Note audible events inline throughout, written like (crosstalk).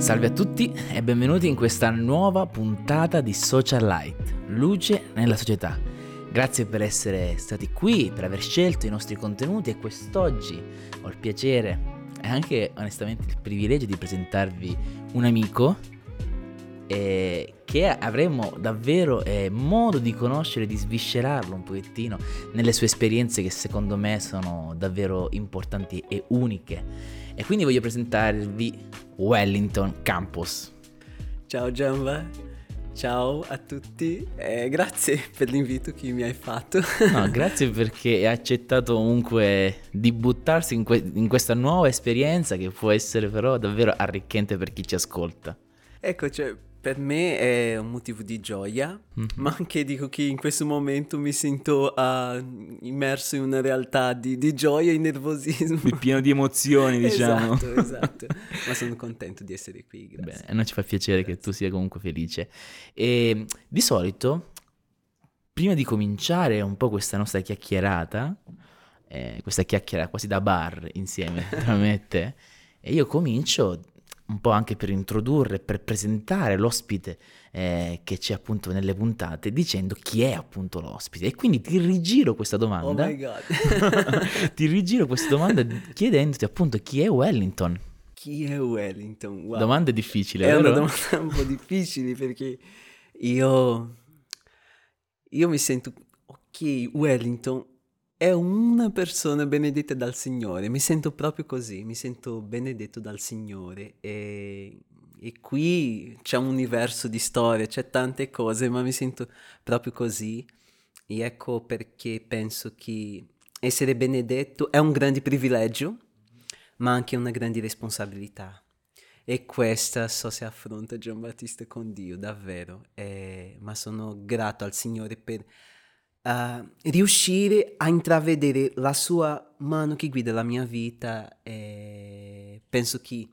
Salve a tutti e benvenuti in questa nuova puntata di Social Light, luce nella società. Grazie per essere stati qui, per aver scelto i nostri contenuti e quest'oggi ho il piacere e anche onestamente il privilegio di presentarvi un amico eh, che avremo davvero eh, modo di conoscere, di sviscerarlo un pochettino nelle sue esperienze che secondo me sono davvero importanti e uniche. E quindi voglio presentarvi Wellington Campus. Ciao Gianva, ciao a tutti, eh, grazie per l'invito che mi hai fatto. no, (laughs) grazie perché hai accettato comunque di buttarsi in, que- in questa nuova esperienza che può essere però davvero arricchente per chi ci ascolta. Ecco, cioè, per me è un motivo di gioia, mm-hmm. ma anche dico che in questo momento mi sento uh, immerso in una realtà di, di gioia e nervosismo. Pieno di emozioni, (laughs) diciamo. esatto, (laughs) esatto. ma sono contento di essere qui, grazie. A noi ci fa piacere grazie. che tu sia comunque felice. E di solito, prima di cominciare un po' questa nostra chiacchierata, eh, questa chiacchiera quasi da bar insieme tra me e te, e io comincio un po' anche per introdurre, per presentare l'ospite eh, che c'è appunto nelle puntate, dicendo chi è appunto l'ospite. E quindi ti rigiro questa domanda. Oh my god. (laughs) ti rigiro questa domanda chiedendoti appunto chi è Wellington. Chi è Wellington? Wow. Domanda difficile, È vero? una domanda un po' difficile perché io, io mi sento, ok, Wellington è una persona benedetta dal Signore, mi sento proprio così, mi sento benedetto dal Signore e, e qui c'è un universo di storie, c'è tante cose, ma mi sento proprio così e ecco perché penso che essere benedetto è un grande privilegio, ma anche una grande responsabilità. E questa so se affronta Giambattista con Dio, davvero. Eh, ma sono grato al Signore per uh, riuscire a intravedere la sua mano che guida la mia vita e penso che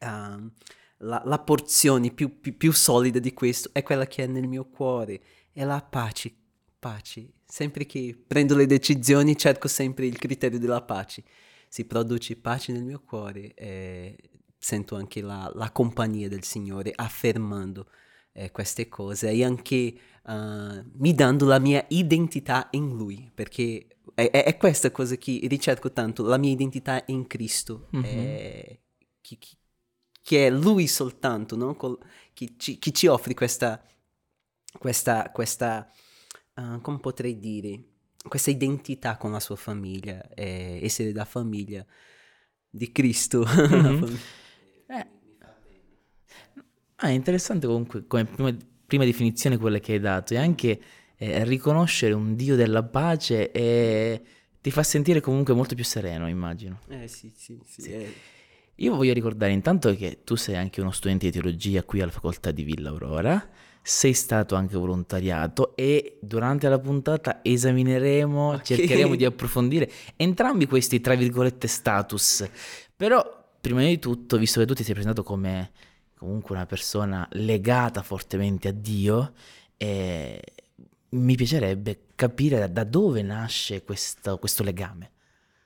uh, la, la, porzione più, più, più, solida di questo è quella che è nel mio cuore, è la pace, pace. Sempre che prendo le decisioni cerco sempre il criterio della pace. Si produce pace nel mio cuore e sento anche la, la compagnia del Signore affermando eh, queste cose e anche uh, mi dando la mia identità in Lui, perché è, è, è, questa cosa che ricerco tanto, la mia identità in Cristo, mm-hmm. è, che, che, è Lui soltanto, no? Col, che, ci, che, ci, offre questa, questa, questa uh, come potrei dire, questa identità con la sua famiglia, essere da famiglia di Cristo. (laughs) Mm-hmm. eh. Ah, è interessante comunque come prima, prima, definizione quella che hai dato e anche eh, riconoscere un Dio della pace e ti fa sentire comunque molto più sereno, immagino. Eh sì, sì, sì. sì. Eh. Io voglio ricordare intanto che tu sei anche uno studente di teologia qui alla facoltà di Villa Aurora, sei stato anche volontariato e durante la puntata esamineremo, okay. cercheremo di approfondire entrambi questi, tra virgolette, status. Però, prima di tutto, visto che tu ti sei presentato come comunque una persona legata fortemente a Dio, eh, mi piacerebbe capire da dove nasce questo, questo legame.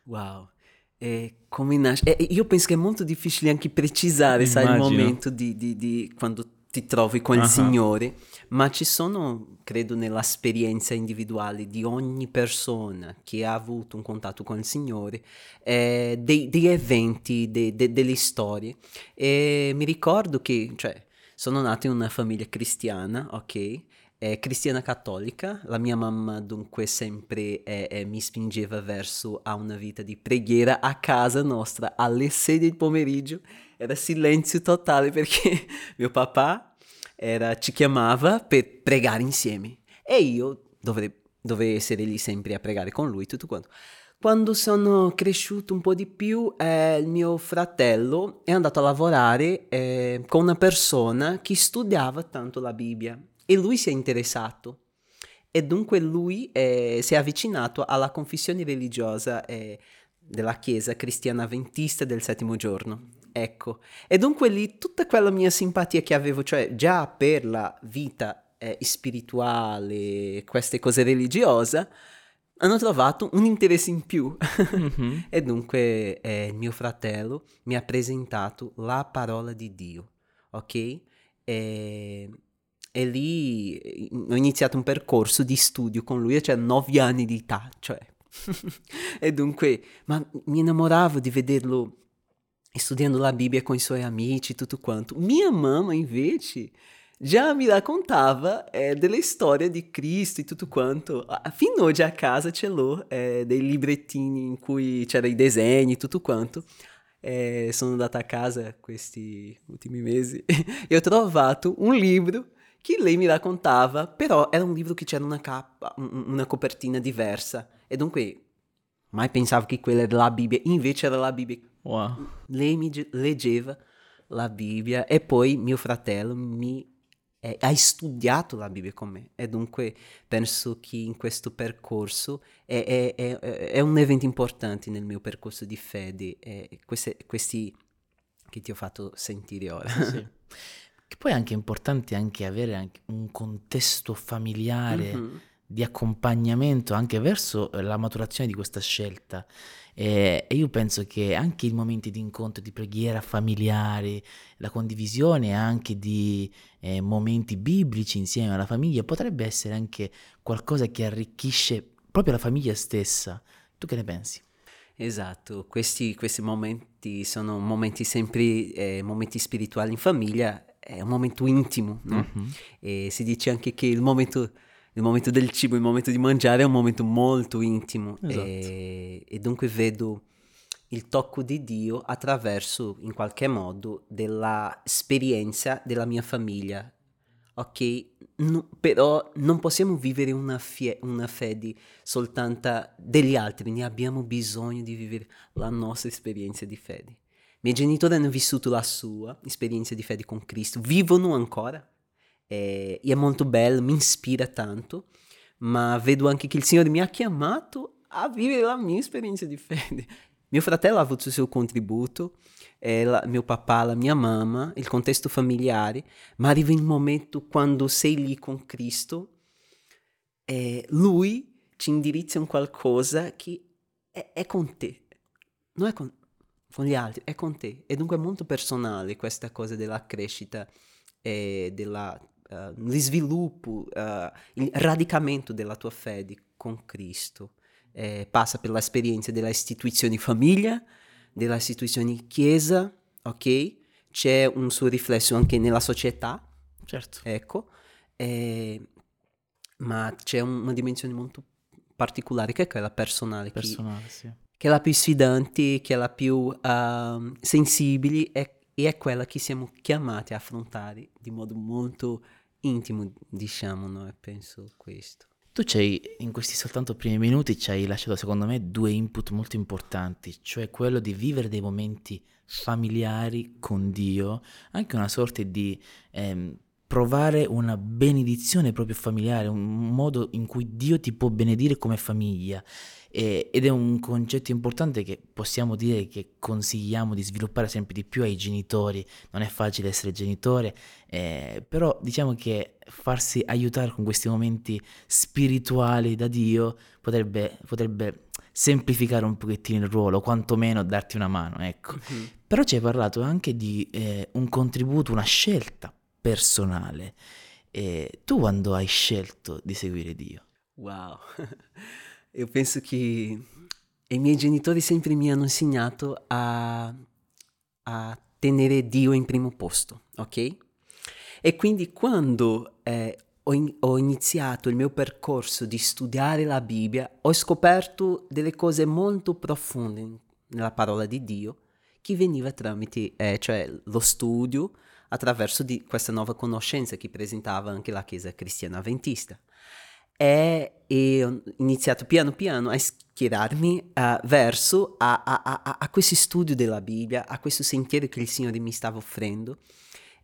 Wow. E come nasce? E io penso che è molto difficile anche precisare, sai, il momento di, di, di quando ti trovi con uh-huh. il Signore, ma ci sono, credo, nell'esperienza individuale di ogni persona che ha avuto un contatto con il Signore, eh, dei, dei, eventi, de, de, delle storie. E mi ricordo che, cioè, sono nato in una famiglia cristiana, ok? Eh, cristiana cattolica, la mia mamma dunque sempre eh, eh, mi spingeva verso a una vita di preghiera a casa nostra alle 6 del pomeriggio era silenzio totale perché (laughs) mio papà era, ci chiamava per pregare insieme e io dovrei, dovrei essere lì sempre a pregare con lui, tutto quanto. Quando sono cresciuto un po' di più, eh, il mio fratello è andato a lavorare eh, con una persona che studiava tanto la Bibbia e lui si è interessato. E dunque lui eh, si è avvicinato alla confessione religiosa eh, della Chiesa cristiana avventista del settimo giorno. Ecco, e dunque lì tutta quella mia simpatia che avevo, cioè già per la vita eh, spirituale, queste cose religiose, hanno trovato un interesse in più. Mhm. (laughs) e dunque eh, mio fratello mi ha presentato la parola di Dio, ok? E, e lì ho iniziato un percorso di studio con lui, cioè nove anni di età, cioè. (laughs) e dunque, ma mi innamoravo di vederlo studiando la Bibbia con i suoi amici, tutto quanto. Mia mamma, invece, già mi raccontava eh, delle storie di Cristo e tutto quanto. Ah, Fino oggi a casa ce l'ho, eh, dei librettini in cui c'erano i disegni, tutto quanto. Eh, sono andata a casa questi ultimi mesi (laughs) e ho trovato un libro che lei mi raccontava, però era un libro che c'era una cappa, un- una copertina diversa. E dunque mai pensavo che quella era la Bibbia, invece era la Bibbia Wow. lei mi leggeva la Bibbia e poi mio fratello mi eh, ha studiato la Bibbia con me e dunque penso che in questo percorso è, è- è- è un evento importante nel mio percorso di fede queste- questi che ti ho fatto sentire ora. Sì. (laughs) Che poi è anche importante anche avere anche un contesto familiare Mhm. Di accompagnamento anche verso eh, la maturazione di questa scelta. E, io penso che anche i momenti di incontro, di preghiera familiari, la condivisione anche di eh, momenti biblici insieme alla famiglia potrebbe essere anche qualcosa che arricchisce proprio la famiglia stessa. Tu che ne pensi? Esatto, questi, questi momenti sono momenti sempre eh, momenti spirituali in famiglia, è un momento intimo, no? Mhm. E si dice anche che il momento, il momento del cibo, il momento di mangiare è un momento molto intimo Esatto. e, e dunque vedo il tocco di Dio attraverso, in qualche modo, della esperienza della mia famiglia. Ok? No- però non possiamo vivere una, fie- una fede soltanto degli altri, ne abbiamo bisogno di vivere la nostra esperienza di fede. I miei genitori hanno vissuto la sua esperienza di fede con Cristo, vivono ancora e, e è molto bello, mi ispira tanto, ma vedo anche che il Signore mi ha chiamato a vivere la mia esperienza di fede. (laughs) Mio fratello ha avuto il suo contributo, eh, la- mio papà, la mia mamma, il contesto familiare, ma arriva il momento quando sei lì con Cristo e Lui ci indirizza in qualcosa che è, è con te, non è con, con gli altri, è con te. E dunque è molto personale questa cosa della crescita e della, eh, di sviluppo, eh, il radicamento della tua fede con Cristo. Eh, passa per l'esperienza della istituzione famiglia, della istituzione chiesa, ok? C'è un suo riflesso anche nella società, Certo. ecco, eh, ma c'è un- una dimensione molto particolare che è quella personale, che- Personale, sì. che è la più sfidante, che è la più ehm, sensibile e, e è quella che siamo chiamati a affrontare di modo molto intimo, diciamo, no? E penso questo. Tu ci hai, in questi soltanto primi minuti, ci hai lasciato secondo me due input molto importanti, cioè quello di vivere dei momenti familiari con Dio, anche una sorta di ehm, provare una benedizione proprio familiare, un modo in cui Dio ti può benedire come famiglia. E- ed è un concetto importante che possiamo dire che consigliamo di sviluppare sempre di più ai genitori. Non è facile essere genitore, eh, però diciamo che farsi aiutare con questi momenti spirituali da Dio potrebbe, potrebbe semplificare un pochettino il ruolo, quantomeno darti una mano, ecco. Però ci hai parlato anche di eh, un contributo, una scelta personale. E tu quando hai scelto di seguire Dio? Wow, (laughs) io penso che i miei genitori sempre mi hanno insegnato a, a tenere Dio in primo posto, ok? E quindi quando eh, ho, in- ho iniziato il mio percorso di studiare la Bibbia, ho scoperto delle cose molto profonde nella parola di Dio che veniva tramite, eh, cioè lo studio attraverso di questa nuova conoscenza che presentava anche la Chiesa cristiana avventista. E, e ho iniziato piano piano a schierarmi eh, verso a, a, a, a- questo studio della Bibbia, a questo sentiero che il Signore mi stava offrendo.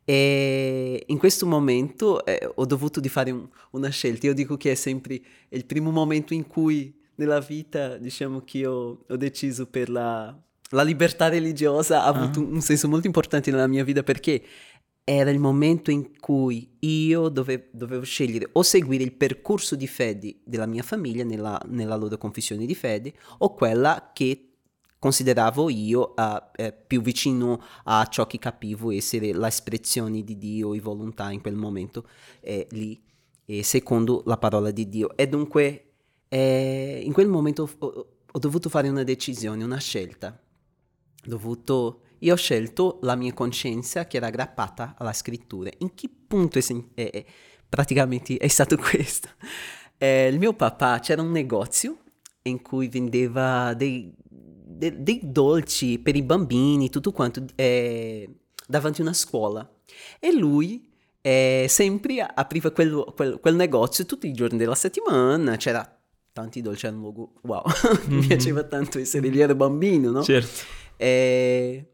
E in questo momento eh, ho dovuto di fare un- una scelta. Io dico che è sempre il primo momento in cui nella vita, diciamo che io ho deciso per la, la libertà religiosa, ha avuto Ah. un senso molto importante nella mia vita perché era il momento in cui io dove, dovevo scegliere o seguire il percorso di fede della mia famiglia nella, nella loro confessione di fede o quella che consideravo io uh, eh, più vicino a ciò che capivo essere l'espressione di Dio e volontà in quel momento eh, lì, eh, secondo la parola di Dio. E dunque eh, in quel momento ho, ho, dovuto fare una decisione, una scelta. Dovuto, io ho scelto la mia coscienza che era aggrappata alla scrittura. In che punto è, è, praticamente è stato (laughs) questo? Eh, il mio papà c'era un negozio in cui vendeva dei de, dei dolci per i bambini, tutto quanto, eh, davanti a una scuola. E lui eh, sempre apriva quel, quel, quel, negozio tutti i giorni della settimana, c'era tanti dolci al luogo, wow, (laughs) mi mm-hmm. piaceva tanto essere lì, ero bambino, no? Certo. Eh,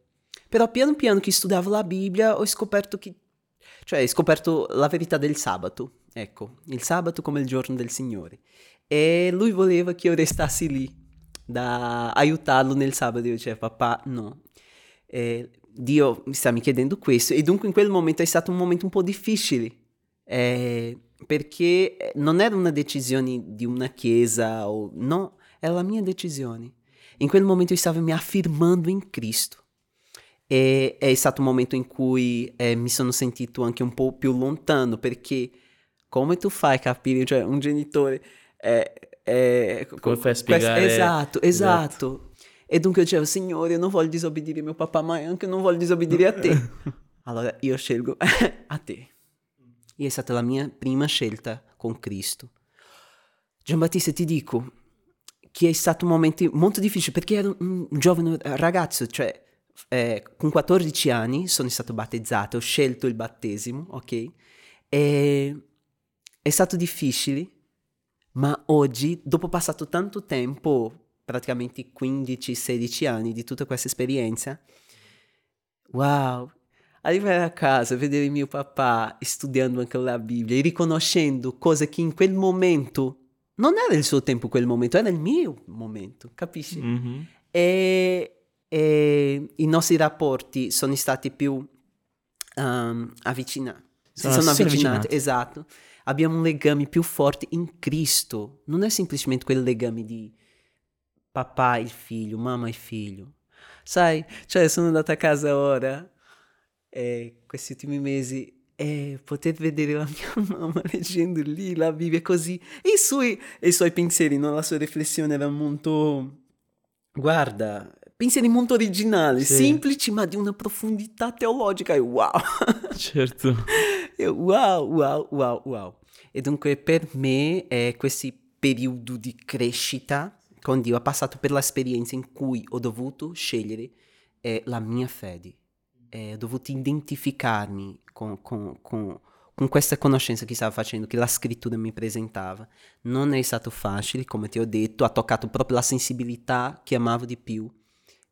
però piano piano che studiavo la Bibbia ho scoperto che, cioè ho scoperto la verità del sabato, ecco, il sabato come il giorno del Signore. E lui voleva che io restassi lì, da aiutarlo nel sabato. Io dicevo, papà, no. Eh, Dio mi sta mi chiedendo questo. E dunque in quel momento è stato un momento un po' difficile. Eh, perché non era una decisione di una chiesa o no, era la mia decisione. In quel momento io stavo mi affirmando in Cristo. E è stato un momento in cui eh, mi sono sentito anche un po' più lontano perché come tu fai a capire, cioè un genitore eh, eh, Come fai a spiegare? Esatto, esatto, esatto. E dunque io dicevo, Signore, io non voglio disobbedire mio papà, ma anche non voglio disobbedire a te. (laughs) allora io scelgo (laughs) a te. E è stata la mia prima scelta con Cristo. Giambattista, ti dico che è stato un momento molto difficile perché ero un giovane ragazzo, cioè eh, con 14 anni sono stato battezzato, ho scelto il battesimo, ok? E è stato difficile ma oggi, dopo passato tanto tempo, praticamente 15-16 anni di tutta questa esperienza, wow, arrivare a casa, vedere mio papà studiando anche la Bibbia e riconoscendo cose che in quel momento non era il suo tempo quel momento, era il mio momento, capisci? Mm-hmm. E, e, i nostri rapporti sono stati più um, avvicinati. Sono, sono avvicinati, avvicinati, esatto abbiamo un legame più forte in Cristo. Non è semplicemente quel legame di papà e figlio, mamma e figlio. Sai, cioè sono andata a casa ora, e questi ultimi mesi, e potete vedere la mia (laughs) mamma leggendo lì la Bibbia così. E i suoi, i suoi pensieri, no? la sua riflessione era molto... Guarda, pensieri molto originali, sì. semplici, ma di una profondità teologica. E wow! (laughs) Certo. E wow, wow, wow, wow. E dunque per me eh, questo periodo di crescita con Dio ha passato per l'esperienza in cui ho dovuto scegliere eh, la mia fede. Eh, ho dovuto identificarmi con, con, con, con questa conoscenza che stavo facendo, che la scrittura mi presentava. Non è stato facile, come ti ho detto, ha toccato proprio la sensibilità che amavo di più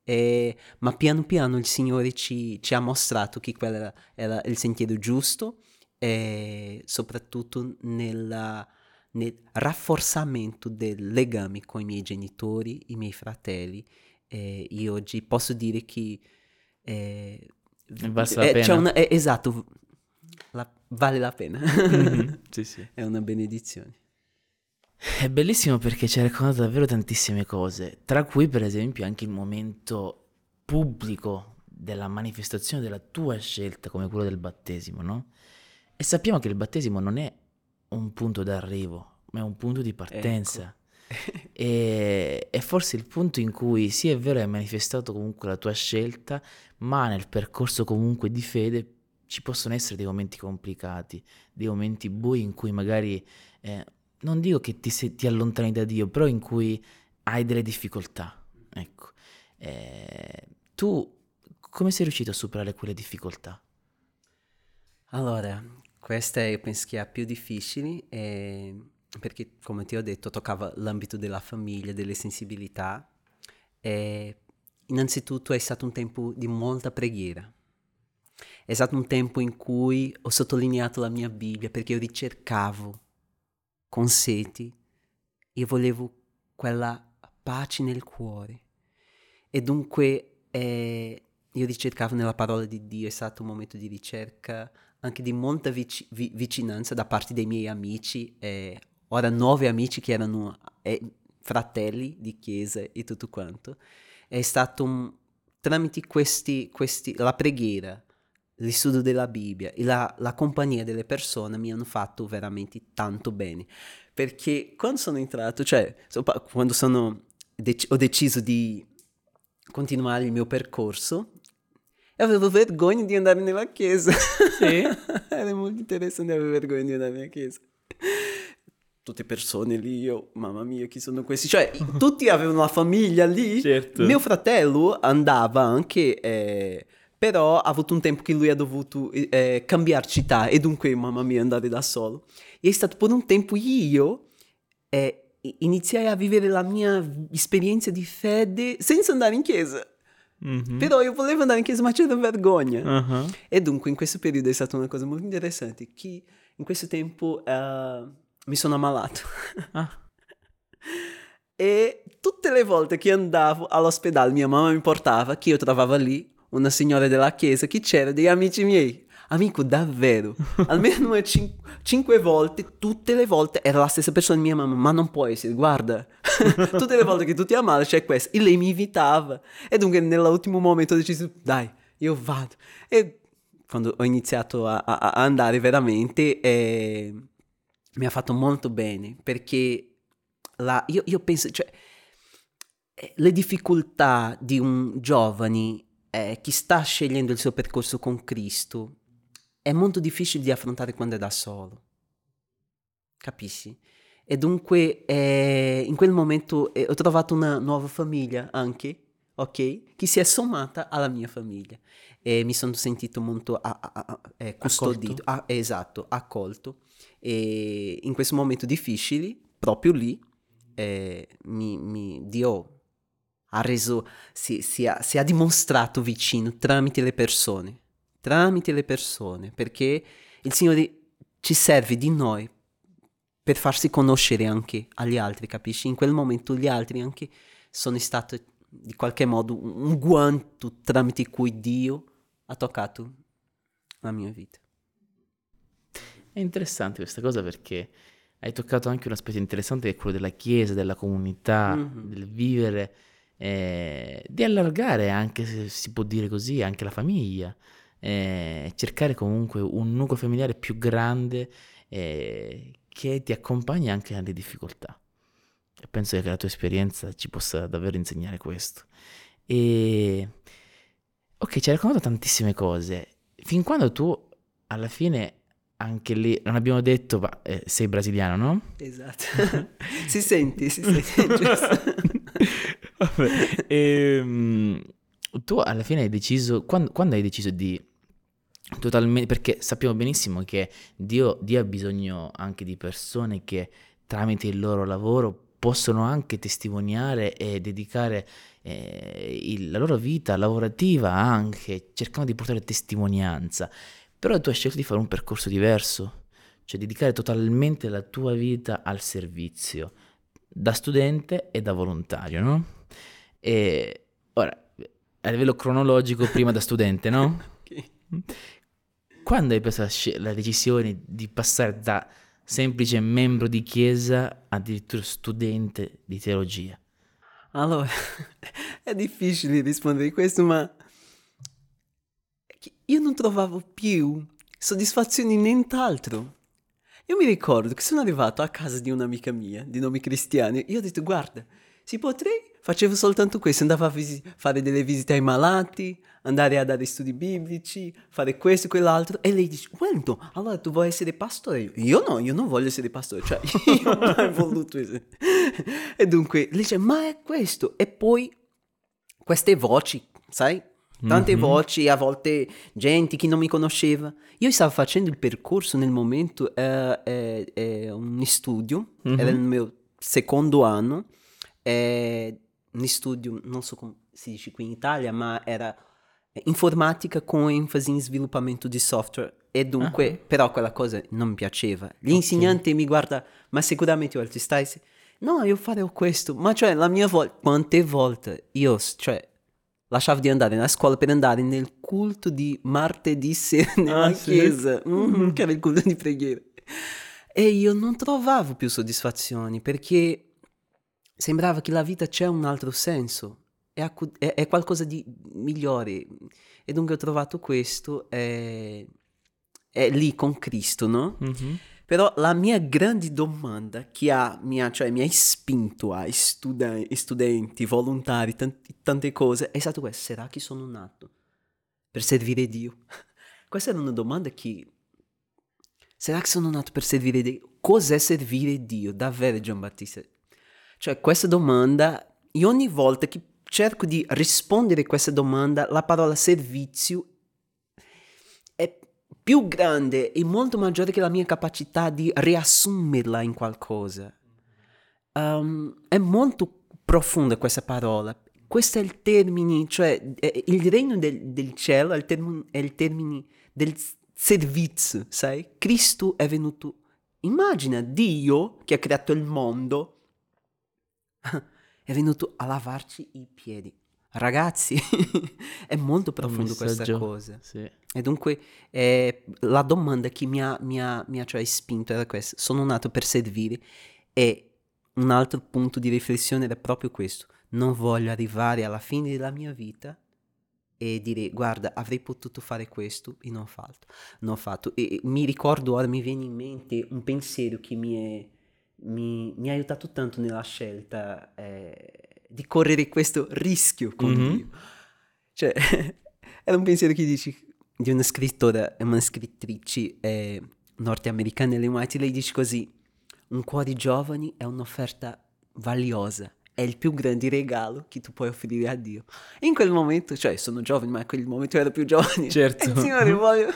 eh, ma piano piano il Signore ci, ci ha mostrato che quello era, era, il sentiero giusto e soprattutto nella, nel rafforzamento del legame con i miei genitori, i miei fratelli. Eh, io oggi posso dire che eh, pena. Una, eh, esatto, la, vale la pena. Mm-hmm. (laughs) sì, sì. È una benedizione. È bellissimo perché ci ha raccontato davvero tantissime cose, tra cui per esempio anche il momento pubblico della manifestazione della tua scelta come quello del battesimo, no? E sappiamo che il battesimo non è un punto d'arrivo, ma è un punto di partenza. Ecco. (laughs) e, è forse il punto in cui sì è vero hai manifestato comunque la tua scelta, ma nel percorso comunque di fede ci possono essere dei momenti complicati, dei momenti bui in cui magari eh, non dico che ti, se, ti, allontani da Dio, però in cui hai delle difficoltà. Ecco. Eh, tu come sei riuscito a superare quelle difficoltà? Allora, questa io penso che è più difficile eh, perché, come ti ho detto, toccava l'ambito della famiglia, delle sensibilità. E innanzitutto è stato un tempo di molta preghiera. È stato un tempo in cui ho sottolineato la mia Bibbia perché io ricercavo con seti, io volevo quella pace nel cuore. E dunque eh, io ricercavo nella parola di Dio, è stato un momento di ricerca, anche di molta vic- vi- vicinanza da parte dei miei amici, e ora nove amici che erano eh, fratelli di chiesa e tutto quanto. È stato un, tramite questi, questi, la preghiera, l'istudio della Bibbia e la, la compagnia delle persone mi hanno fatto veramente tanto bene. Perché quando sono entrato, cioè, quando sono, dec- ho deciso di continuare il mio percorso, avevo vergogna di andare nella chiesa. Sì. (laughs) Era molto interessante avere vergogna di andare nella chiesa. Tutte persone lì, io, mamma mia, chi sono questi? Cioè, tutti avevano la famiglia lì. Certo. Mio fratello andava anche, eh, però ha avuto un tempo che lui ha dovuto eh, cambiare città e dunque, mamma mia, andare da solo. E è stato per un tempo io eh, iniziai a vivere la mia esperienza di fede senza andare in chiesa. Mm-hmm. Però io volevo andare in chiesa, ma c'era vergogna. Uh-huh. E dunque in questo periodo è stata una cosa molto interessante, che in questo tempo uh, mi sono ammalato. Ah. (laughs) e tutte le volte che andavo all'ospedale, mia mamma mi portava, che io trovavo lì, una signora della chiesa, che c'era degli amici miei. Amico, davvero, (laughs) almeno cin- cinque volte, tutte le volte era la stessa persona, mia mamma, ma non può essere, guarda, (laughs) tutte le volte che tu ti ammali c'è questo, e lei mi invitava, e dunque nell'ultimo momento ho deciso, dai, io vado, e quando ho iniziato a, a, a andare veramente, eh, mi ha fatto molto bene, perché la, io, io penso, cioè, eh, le difficoltà di un giovane eh, che sta scegliendo il suo percorso con Cristo è molto difficile di affrontare quando è da solo. Capisci? E dunque eh, in quel momento eh, ho trovato una nuova famiglia anche, ok? Che si è sommata alla mia famiglia. E mi sono sentito molto a, a, a, eh, custodito, ah, esatto, accolto. E in questo momento difficile, proprio lì, eh, mi, mi, Dio ha reso, si, si, ha, si ha dimostrato vicino tramite le persone tramite le persone, perché il Signore ci serve di noi per farsi conoscere anche agli altri, capisci? In quel momento gli altri anche sono stati di qualche modo un guanto tramite cui Dio ha toccato la mia vita. È interessante questa cosa perché hai toccato anche un aspetto interessante che è quello della chiesa, della comunità, mm-hmm. del vivere, eh, di allargare anche, se si può dire così, anche la famiglia eh, cercare comunque un nucleo familiare più grande eh, che ti accompagni anche alle difficoltà. E penso che la tua esperienza ci possa davvero insegnare questo. E ok, ci hai raccontato tantissime cose. Fin quando tu alla fine anche lì non abbiamo detto, ma eh, sei brasiliano, no? Esatto. (laughs) si senti, si sente, (laughs) E, um, tu alla fine hai deciso, quando, quando hai deciso di totalmente, perché sappiamo benissimo che Dio, Dio ha bisogno anche di persone che tramite il loro lavoro possono anche testimoniare e dedicare eh, il, la loro vita lavorativa anche, cercando di portare testimonianza. Però tu hai scelto di fare un percorso diverso, cioè dedicare totalmente la tua vita al servizio, da studente e da volontario, no? E ora, a livello cronologico, prima da studente, no? (laughs) okay. Quando hai preso la, decisione di passare da semplice membro di chiesa addirittura studente di teologia? Allora, (laughs) è difficile rispondere a questo, ma io non trovavo più soddisfazione in nient'altro. Io mi ricordo che sono arrivato a casa di un'amica mia, di nome Cristiani, e ho detto, guarda, si potrei facevo soltanto questo, andavo a visi- fare delle visite ai malati, andare a dare studi biblici, fare questo e quell'altro. E lei dice, Wellington, allora tu vuoi essere pastore? Io no, io non voglio essere pastore, cioè (laughs) io non ho voluto essere. (laughs) e dunque lei dice, ma è questo. E poi queste voci, sai? Tante mm-hmm. voci, a volte gente che non mi conosceva. Io stavo facendo il percorso nel momento, eh, eh, eh, un studio, mm-hmm. era il mio secondo anno, eh, in studio, non so come si dice qui in Italia, ma era informatica con enfasi in sviluppamento di software e dunque uh-huh. però quella cosa non mi piaceva. L'insegnante okay. mi guarda, ma sicuramente io ti stai... No, io farò questo, ma cioè la mia volta, quante volte io, cioè, lasciavo di andare alla scuola per andare nel culto di martedì sera nella Ah, sì? chiesa, Mhm, che era il culto di preghiera. E io non trovavo più soddisfazioni perché sembrava che la vita c'è un altro senso, è, accu- è- è qualcosa di migliore. E dunque ho trovato questo, è, è lì con Cristo, no? Mhm. Però la mia grande domanda che ha, mi ha, cioè, mi ha spinto a studi- studenti, volontari, tanti- tante cose, è stato questo, sarà che sono nato per servire Dio? (laughs) Questa era una domanda che, sarà che sono nato per servire Dio? Cos'è servire Dio? Davvero Giambattista? Cioè questa domanda, io ogni volta che cerco di rispondere a questa domanda, la parola servizio è più grande e molto maggiore che la mia capacità di riassumerla in qualcosa. Um, è molto profonda questa parola. Questo è il termine, cioè il regno del, del cielo è il, termine, è il termine del servizio, sai? Cristo è venuto. Immagina Dio che ha creato il mondo, (laughs) è venuto a lavarci i piedi. Ragazzi, (laughs) è molto profondo questa cosa. Sì. E dunque eh, la domanda che mi ha, mi ha- mi ha, cioè, spinto era questa. Sono nato per servire e un altro punto di riflessione era proprio questo. Non voglio arrivare alla fine della mia vita e dire guarda avrei potuto fare questo e non ho fatto. Non ho fatto. E mi ricordo ora, mi viene in mente un pensiero che mi, è- mi- mi ha aiutato tanto nella scelta eh, di correre questo rischio con Mhm. Dio. Cioè, (laughs) era un pensiero che dici di una scrittora, una scrittrice eh, nordamericana, Ellen White, lei dice così, un cuore giovane è un'offerta valiosa, è il più grande regalo che tu puoi offrire a Dio. E in quel momento, cioè sono giovane, ma in quel momento ero più giovane. Certo. E (laughs) Signore, voglio,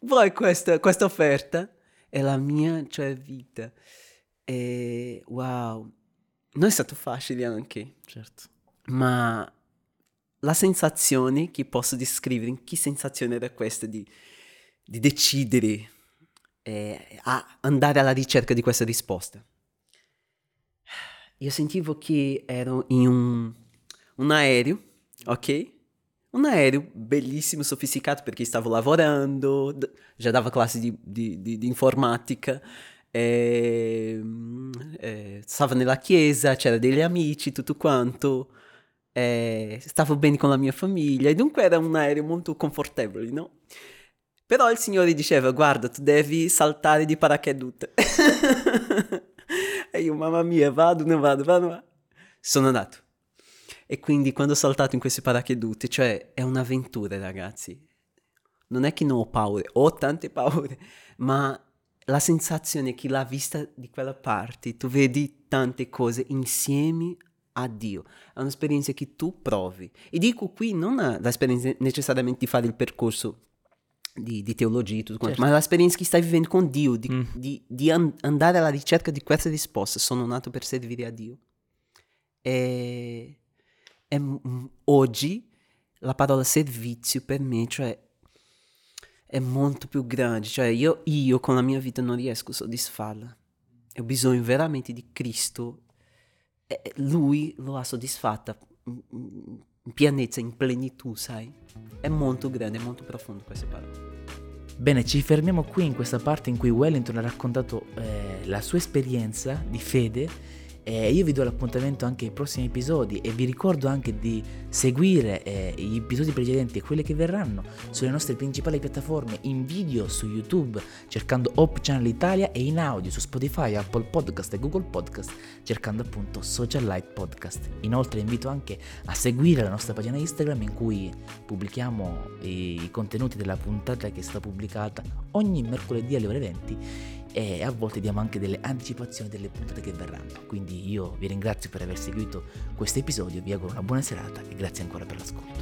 vuoi questa, questa offerta? È la mia, cioè, vita. E wow, non è stato facile anche Certo. ma la sensazione che posso descrivere, che sensazione era questa di, di decidere eh, a andare alla ricerca di questa risposta? Io sentivo che ero in un, un aereo, ok? Un aereo bellissimo, sofisticato perché stavo lavorando, già dava classi di, di- di- di informatica, ehm, eh, stavo nella chiesa, c'era degli amici, tutto quanto, eh, stavo bene con la mia famiglia e dunque era un aereo molto confortevole, no? Però il Signore diceva, guarda, tu devi saltare di paracadute. (laughs) e io, mamma mia, vado, non vado, vado, vado. Sono andato. E quindi quando ho saltato in questi paracadute, cioè è un'avventura, ragazzi. Non è che non ho paure, ho tante paure, ma la sensazione che la vista di quella parte, tu vedi tante cose insieme a Dio. È un'esperienza che tu provi. E dico qui non l'esperienza necessariamente di fare il percorso di, di teologia e tutto quanto, Certo. ma l'esperienza che stai vivendo con Dio, di, Mm. di- di an- andare alla ricerca di questa risposta. Sono nato per servire a Dio. E, e oggi la parola servizio per me, cioè, è molto più grande. Cioè, io, io con la mia vita non riesco a soddisfarla. Ho bisogno veramente di Cristo. E lui lo ha soddisfatta in, pienezza, in plenitù, sai? È molto grande, è molto profondo questa parola. Bene, ci fermiamo qui in questa parte in cui Wellington ha raccontato eh, la sua esperienza di fede. E io vi do l'appuntamento anche ai prossimi episodi e vi ricordo anche di seguire eh, gli episodi precedenti e quelli che verranno sulle nostre principali piattaforme in video su YouTube cercando Hope Channel Italia e in audio su Spotify, Apple Podcast e Google Podcast cercando appunto Social Light Podcast. Inoltre invito anche a seguire la nostra pagina Instagram in cui pubblichiamo i contenuti della puntata che è stata pubblicata ogni mercoledì alle ore 20 e a volte diamo anche delle anticipazioni delle puntate che verranno. Quindi io vi ringrazio per aver seguito questo episodio, vi auguro una buona serata e grazie ancora per l'ascolto.